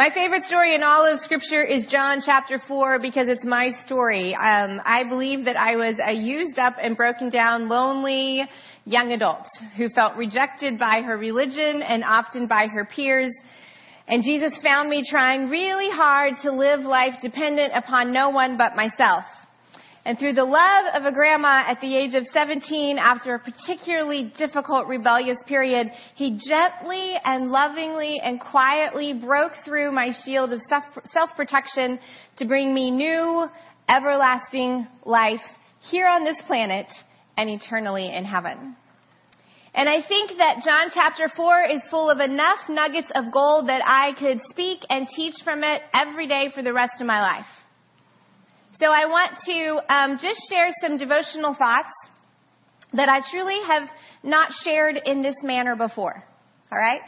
My favorite story in all of Scripture is John chapter 4 because it's my story. Um, I believe that I was a used up and broken down, lonely young adult who felt rejected by her religion and often by her peers. And Jesus found me trying really hard to live life dependent upon no one but myself. And through the love of a grandma at the age of 17, after a particularly difficult rebellious period, he gently and lovingly and quietly broke through my shield of self-protection to bring me new, everlasting life here on this planet and eternally in heaven. And I think that John chapter 4 is full of enough nuggets of gold that I could speak and teach from it every day for the rest of my life. So I want to um, just share some devotional thoughts that I truly have not shared in this manner before. All right?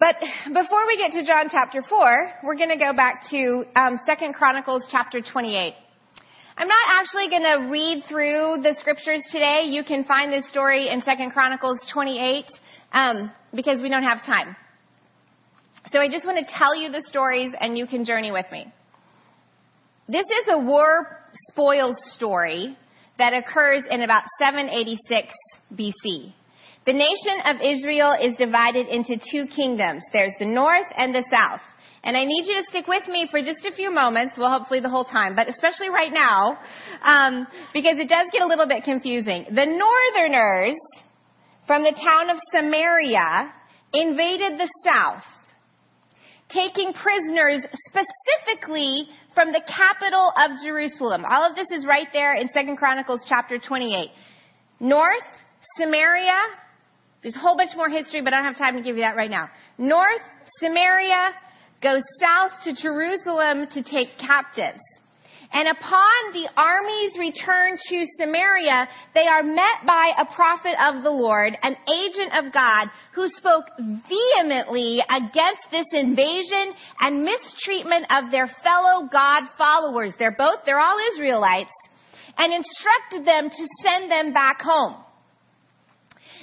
But before we get to John chapter 4, we're going to go back to um, 2 Chronicles chapter 28. I'm not actually going to read through the scriptures today. You can find this story in 2 Chronicles 28 um, because we don't have time. So I just want to tell you the stories and you can journey with me. This is a war spoils story that occurs in about 786 BC. The nation of Israel is divided into two kingdoms. There's the north and the south. And I need you to stick with me for just a few moments, well, hopefully the whole time, but especially right now, um, because it does get a little bit confusing. The northerners from the town of Samaria invaded the south, taking prisoners specifically from the capital of Jerusalem. All of this is right there in 2 Chronicles chapter 28. North, Samaria, there's a whole bunch more history, but I don't have time to give you that right now. North, Samaria goes south to Jerusalem to take captives. And upon the army's return to Samaria, they are met by a prophet of the Lord, an agent of God, who spoke vehemently against this invasion and mistreatment of their fellow God followers. They're both, they're all Israelites, and instructed them to send them back home.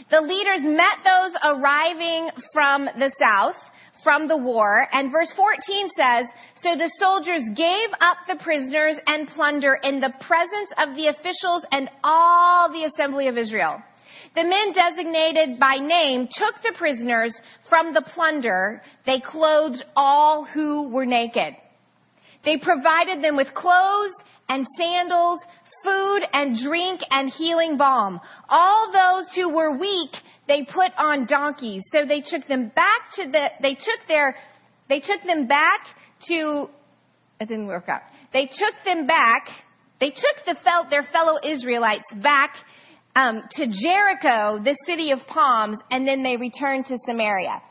The leaders met those arriving from the south from the war. And verse 14 says, So the soldiers gave up the prisoners and plunder in the presence of the officials and all the assembly of Israel. The men designated by name took the prisoners from the plunder. They clothed all who were naked. They provided them with clothes and sandals, food and drink and healing balm. All those who were weak they put on donkeys. So they took them back to the, they took their, they took them back to, it didn't work out. They took them back, they took the fel, their fellow Israelites back um, to Jericho, the city of palms, and then they returned to Samaria.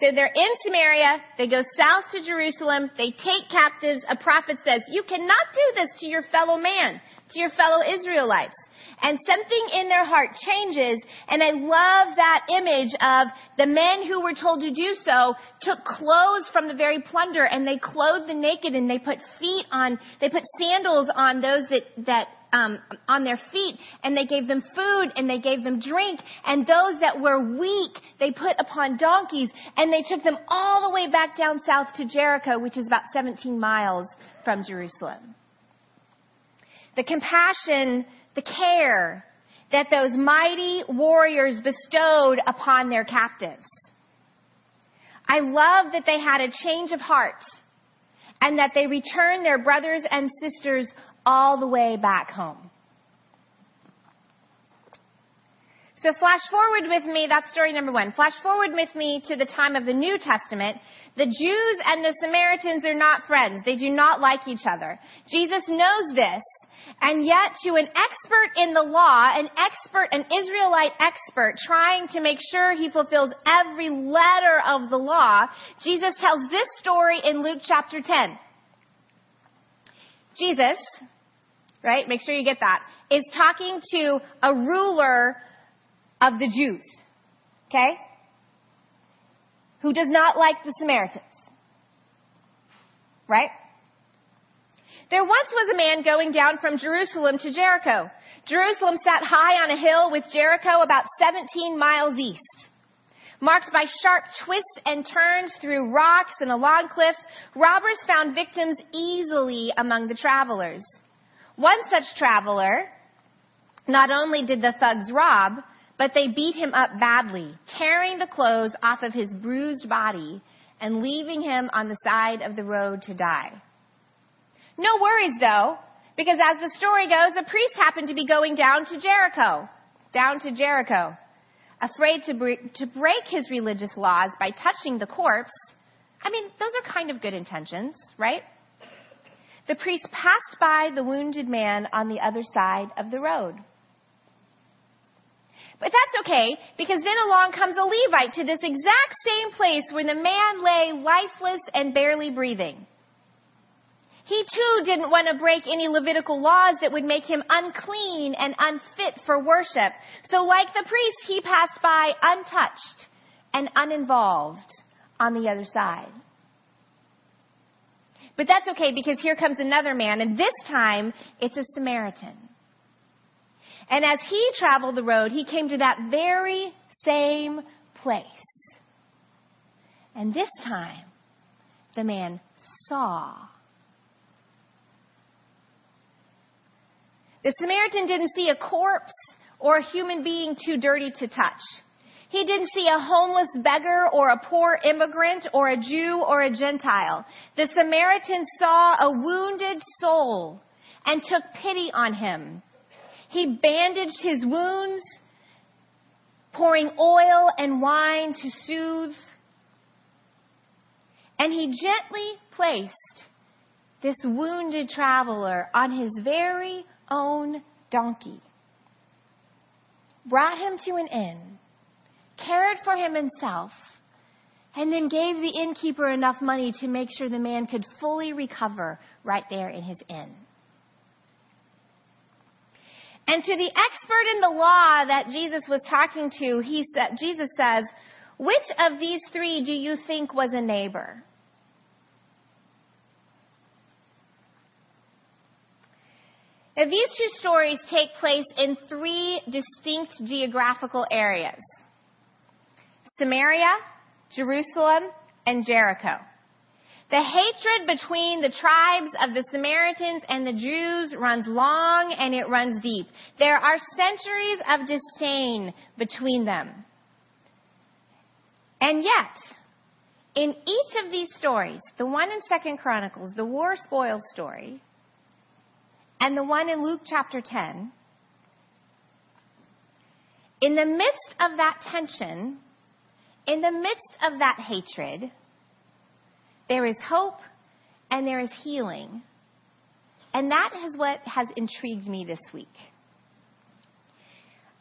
So they're in Samaria, they go south to Jerusalem, they take captives. A prophet says, You cannot do this to your fellow man, to your fellow Israelites and something in their heart changes. And I love that image of the men who were told to do so took clothes from the very plunder and they clothed the naked and they put feet on, they put sandals on those that, that um, on their feet and they gave them food and they gave them drink and those that were weak they put upon donkeys and they took them all the way back down south to Jericho which is about 17 miles from Jerusalem. The compassion the care that those mighty warriors bestowed upon their captives. I love that they had a change of heart and that they returned their brothers and sisters all the way back home. So flash forward with me, that's story number one. Flash forward with me to the time of the New Testament. The Jews and the Samaritans are not friends. They do not like each other. Jesus knows this and yet to an expert in the law, an expert, an Israelite expert trying to make sure he fulfills every letter of the law, Jesus tells this story in Luke chapter 10. Jesus, right, make sure you get that, is talking to a ruler of the Jews. Okay? Who does not like the Samaritans. Right? There once was a man going down from Jerusalem to Jericho. Jerusalem sat high on a hill with Jericho about 17 miles east. Marked by sharp twists and turns through rocks and along cliffs, robbers found victims easily among the travelers. One such traveler, not only did the thugs rob, but they beat him up badly, tearing the clothes off of his bruised body and leaving him on the side of the road to die. No worries though, because as the story goes, a priest happened to be going down to Jericho, down to Jericho, afraid to, bre- to break his religious laws by touching the corpse. I mean, those are kind of good intentions, right? The priest passed by the wounded man on the other side of the road. But that's okay, because then along comes a Levite to this exact same place where the man lay lifeless and barely breathing. He too didn't want to break any Levitical laws that would make him unclean and unfit for worship. So like the priest, he passed by untouched and uninvolved on the other side. But that's okay because here comes another man and this time it's a Samaritan. And as he traveled the road, he came to that very same place. And this time, the man saw. The Samaritan didn't see a corpse or a human being too dirty to touch. He didn't see a homeless beggar or a poor immigrant or a Jew or a Gentile. The Samaritan saw a wounded soul and took pity on him he bandaged his wounds, pouring oil and wine to soothe. And he gently placed this wounded traveler on his very own donkey, brought him to an inn, cared for him himself, and then gave the innkeeper enough money to make sure the man could fully recover right there in his inn. And to the expert in the law that Jesus was talking to, he said, Jesus says, which of these three do you think was a neighbor? Now, these two stories take place in three distinct geographical areas Samaria, Jerusalem, and Jericho. The hatred between the tribes of the Samaritans and the Jews runs long and it runs deep. There are centuries of disdain between them. And yet, in each of these stories, the one in Second Chronicles, the war spoils story, and the one in Luke chapter 10, in the midst of that tension, in the midst of that hatred, there is hope and there is healing. And that is what has intrigued me this week.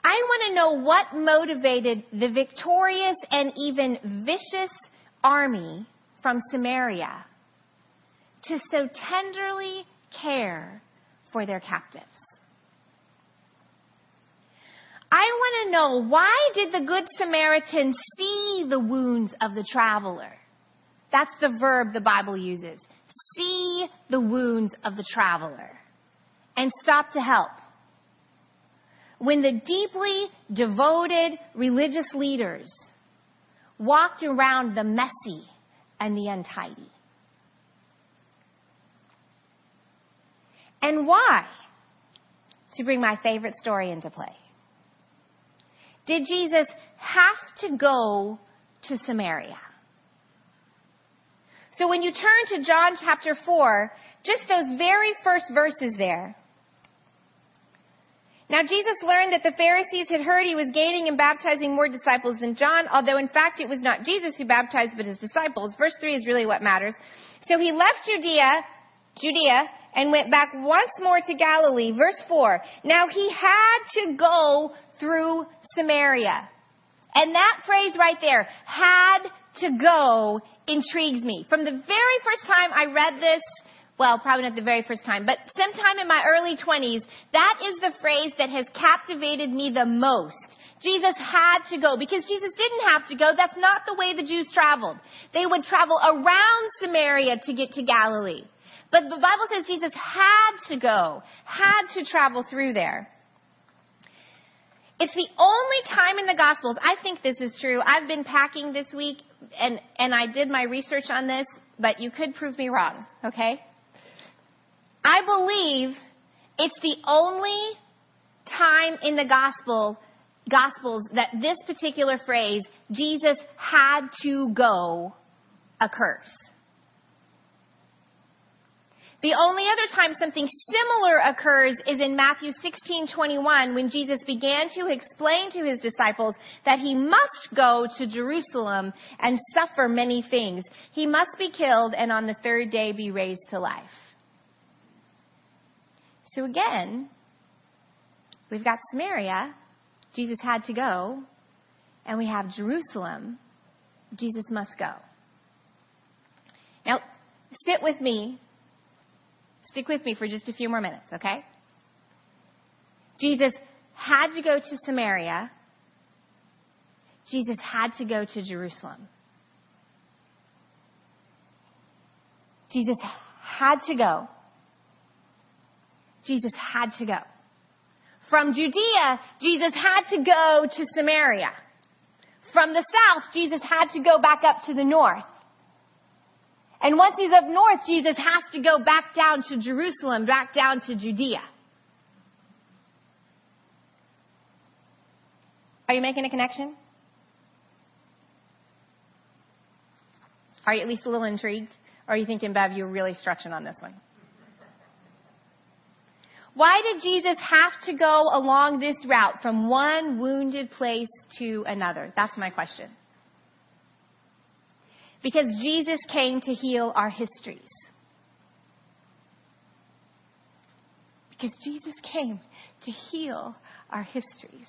I want to know what motivated the victorious and even vicious army from Samaria to so tenderly care for their captives. I want to know why did the Good Samaritan see the wounds of the traveler? That's the verb the Bible uses. See the wounds of the traveler and stop to help. When the deeply devoted religious leaders walked around the messy and the untidy. And why? To bring my favorite story into play. Did Jesus have to go to Samaria? So when you turn to John chapter 4, just those very first verses there. Now Jesus learned that the Pharisees had heard he was gaining and baptizing more disciples than John, although in fact it was not Jesus who baptized but his disciples. Verse 3 is really what matters. So he left Judea, Judea, and went back once more to Galilee. Verse 4. Now he had to go through Samaria. And that phrase right there, had to go intrigues me. From the very first time I read this, well, probably not the very first time, but sometime in my early 20s, that is the phrase that has captivated me the most. Jesus had to go because Jesus didn't have to go. That's not the way the Jews traveled. They would travel around Samaria to get to Galilee. But the Bible says Jesus had to go, had to travel through there. It's the only time in the Gospels, I think this is true. I've been packing this week and, and I did my research on this, but you could prove me wrong, okay? I believe it's the only time in the gospel, gospels that this particular phrase, Jesus had to go, occurs. The only other time something similar occurs is in Matthew 16:21 when Jesus began to explain to his disciples that he must go to Jerusalem and suffer many things. He must be killed and on the third day be raised to life. So again, we've got Samaria, Jesus had to go, and we have Jerusalem, Jesus must go. Now, sit with me Stick with me for just a few more minutes, okay? Jesus had to go to Samaria. Jesus had to go to Jerusalem. Jesus had to go. Jesus had to go. From Judea, Jesus had to go to Samaria. From the south, Jesus had to go back up to the north. And once he's up north, Jesus has to go back down to Jerusalem, back down to Judea. Are you making a connection? Are you at least a little intrigued? Or are you thinking, Bev, you're really stretching on this one? Why did Jesus have to go along this route from one wounded place to another? That's my question. Because Jesus came to heal our histories. Because Jesus came to heal our histories.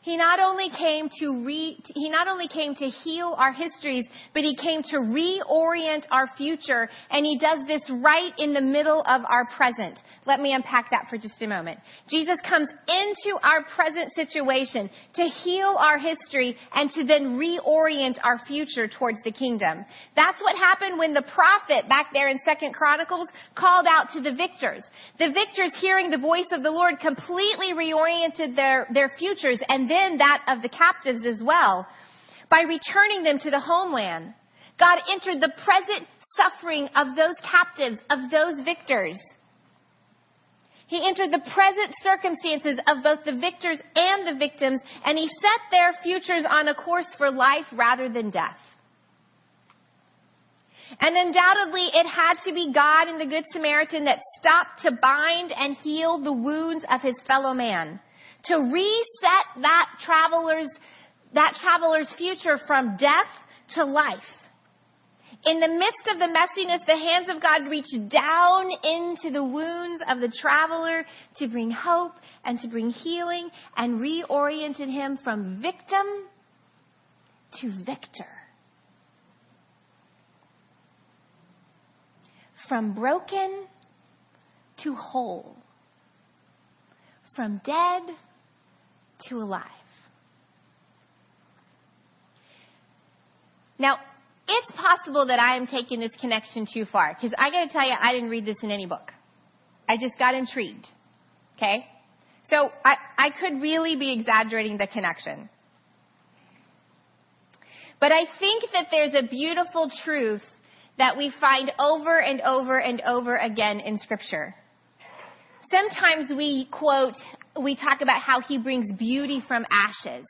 He not only came to re, he not only came to heal our histories, but he came to reorient our future, and he does this right in the middle of our present. Let me unpack that for just a moment. Jesus comes into our present situation to heal our history and to then reorient our future towards the kingdom. That's what happened when the prophet back there in Second Chronicles called out to the victors. The victors hearing the voice of the Lord completely reoriented their, their futures and then that of the captives as well by returning them to the homeland. God entered the present suffering of those captives, of those victors. He entered the present circumstances of both the victors and the victims, and he set their futures on a course for life rather than death. And undoubtedly, it had to be God and the Good Samaritan that stopped to bind and heal the wounds of his fellow man to reset that traveler's, that traveler's future from death to life. In the midst of the messiness, the hands of God reached down into the wounds of the traveler to bring hope and to bring healing and reoriented him from victim to victor. From broken to whole. From dead to alive. Now, it's possible that I am taking this connection too far because I got to tell you, I didn't read this in any book. I just got intrigued. Okay? So I, I could really be exaggerating the connection. But I think that there's a beautiful truth that we find over and over and over again in Scripture. Sometimes we quote we talk about how he brings beauty from ashes.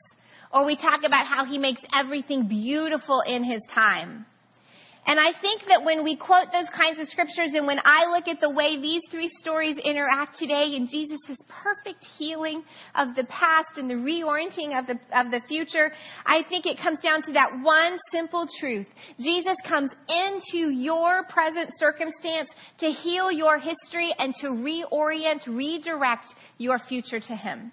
Or we talk about how he makes everything beautiful in his time. And I think that when we quote those kinds of scriptures and when I look at the way these three stories interact today in Jesus' perfect healing of the past and the reorienting of the, of the future, I think it comes down to that one simple truth. Jesus comes into your present circumstance to heal your history and to reorient, redirect your future to Him.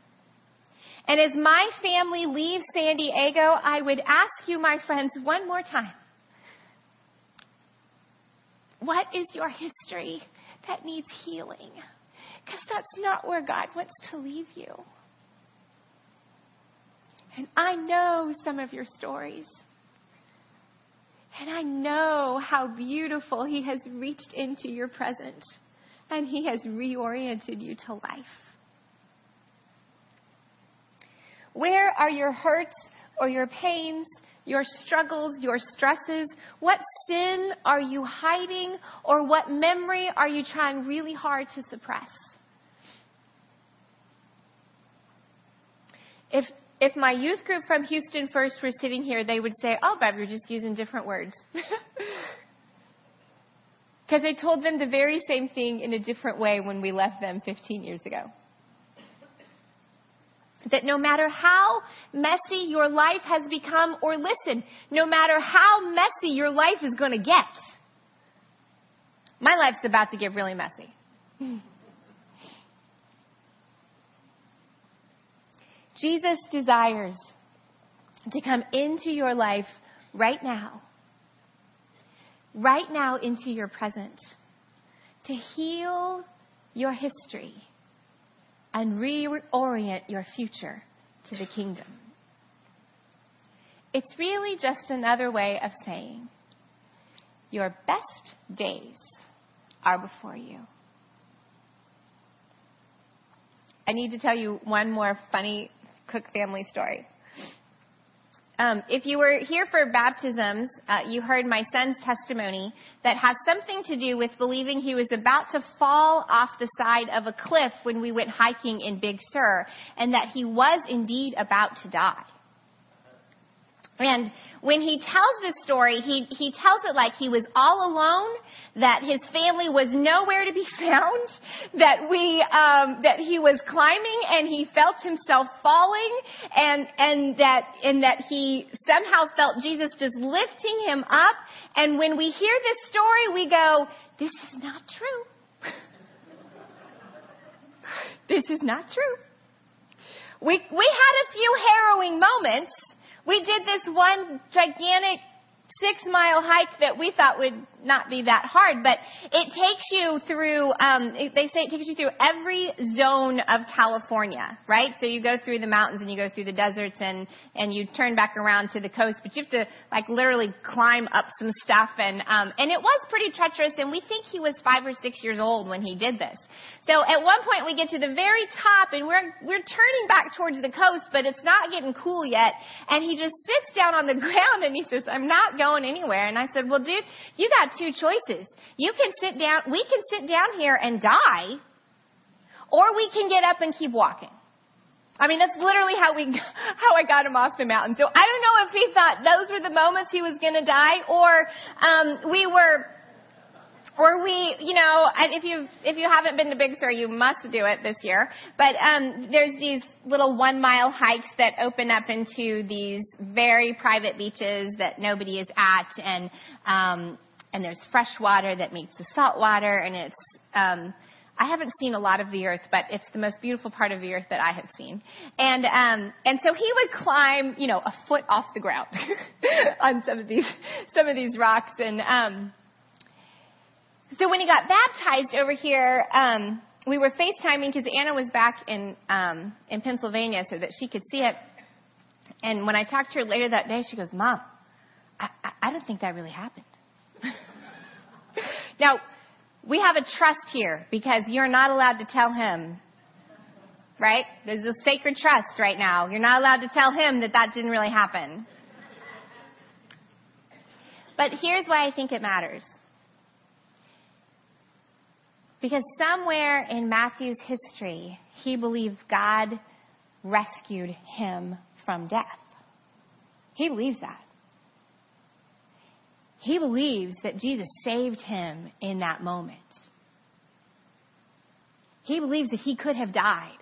And as my family leaves San Diego, I would ask you, my friends, one more time what is your history that needs healing? Because that's not where God wants to leave you. And I know some of your stories. And I know how beautiful He has reached into your present and He has reoriented you to life. Where are your hurts or your pains, your struggles, your stresses? What sin are you hiding or what memory are you trying really hard to suppress? If, if my youth group from Houston First were sitting here, they would say, oh, Bev, you're just using different words. Because I told them the very same thing in a different way when we left them 15 years ago. That no matter how messy your life has become, or listen, no matter how messy your life is going to get, my life's about to get really messy. Jesus desires to come into your life right now, right now into your present, to heal your history and reorient your future to the kingdom. It's really just another way of saying your best days are before you. I need to tell you one more funny Cook family story. Um, if you were here for baptisms, uh, you heard my son's testimony that has something to do with believing he was about to fall off the side of a cliff when we went hiking in Big Sur, and that he was indeed about to die. And when he tells this story, he, he tells it like he was all alone, that his family was nowhere to be found, that we, um, that he was climbing and he felt himself falling, and, and that, and that he somehow felt Jesus just lifting him up. And when we hear this story, we go, this is not true. this is not true. We, we had a few harrowing moments, we did this one gigantic six mile hike that we thought would not be that hard, but it takes you through, um, they say it takes you through every zone of California, right? So you go through the mountains and you go through the deserts and, and you turn back around to the coast, but you have to like literally climb up some stuff and, um, and it was pretty treacherous and we think he was five or six years old when he did this. So at one point we get to the very top and we're, we're turning back towards the coast, but it's not getting cool yet. And he just sits down on the ground and he says, I'm not going anywhere. And I said, well, dude, you got two choices. You can sit down, we can sit down here and die, or we can get up and keep walking. I mean, that's literally how we, how I got him off the mountain. So I don't know if he thought those were the moments he was going to die, or um, we were or we, you know, and if you if you haven't been to Big Sur, you must do it this year. But um, there's these little one mile hikes that open up into these very private beaches that nobody is at, and um, and there's fresh water that meets the salt water, and it's um, I haven't seen a lot of the earth, but it's the most beautiful part of the earth that I have seen. And um, and so he would climb, you know, a foot off the ground on some of these some of these rocks, and um, so when he got baptized over here, um, we were FaceTiming because Anna was back in um, in Pennsylvania so that she could see it. And when I talked to her later that day, she goes, "Mom, I, I, I don't think that really happened." Now, we have a trust here because you're not allowed to tell him, right? There's a sacred trust right now. You're not allowed to tell him that that didn't really happen. But here's why I think it matters. Because somewhere in Matthew's history, he believed God rescued him from death. He believes that. He believes that Jesus saved him in that moment. He believes that he could have died.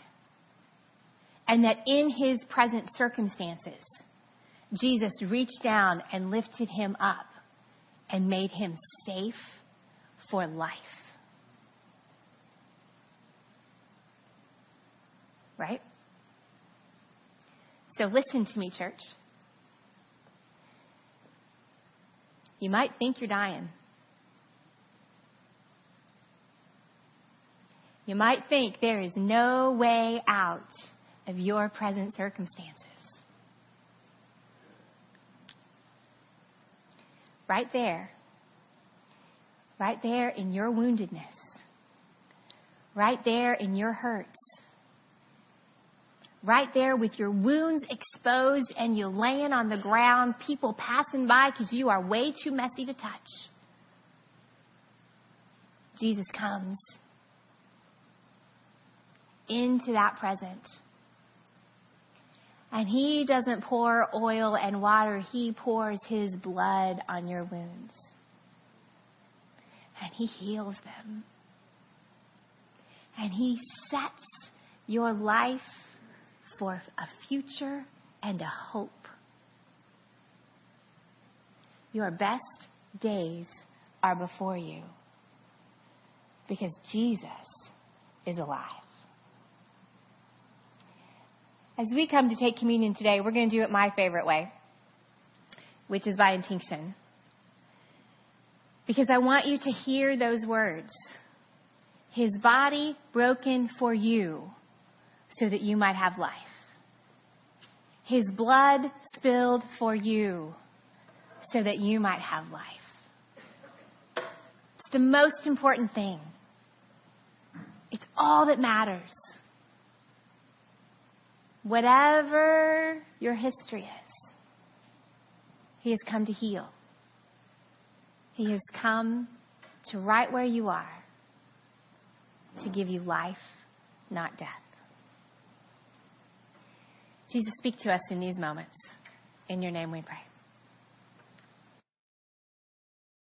And that in his present circumstances, Jesus reached down and lifted him up and made him safe for life. right? So listen to me, church. You might think you're dying. You might think there is no way out of your present circumstances. Right there, right there in your woundedness, right there in your hurts, right there with your wounds exposed and you laying on the ground, people passing by because you are way too messy to touch. Jesus comes into that present. And he doesn't pour oil and water, he pours his blood on your wounds. And he heals them. And he sets your life for a future and a hope. Your best days are before you because Jesus is alive. As we come to take communion today, we're going to do it my favorite way, which is by intinction. Because I want you to hear those words. His body broken for you so that you might have life. His blood spilled for you so that you might have life. It's the most important thing. It's all that matters. Whatever your history is, He has come to heal. He has come to right where you are to give you life, not death. Jesus, speak to us in these moments. In your name we pray.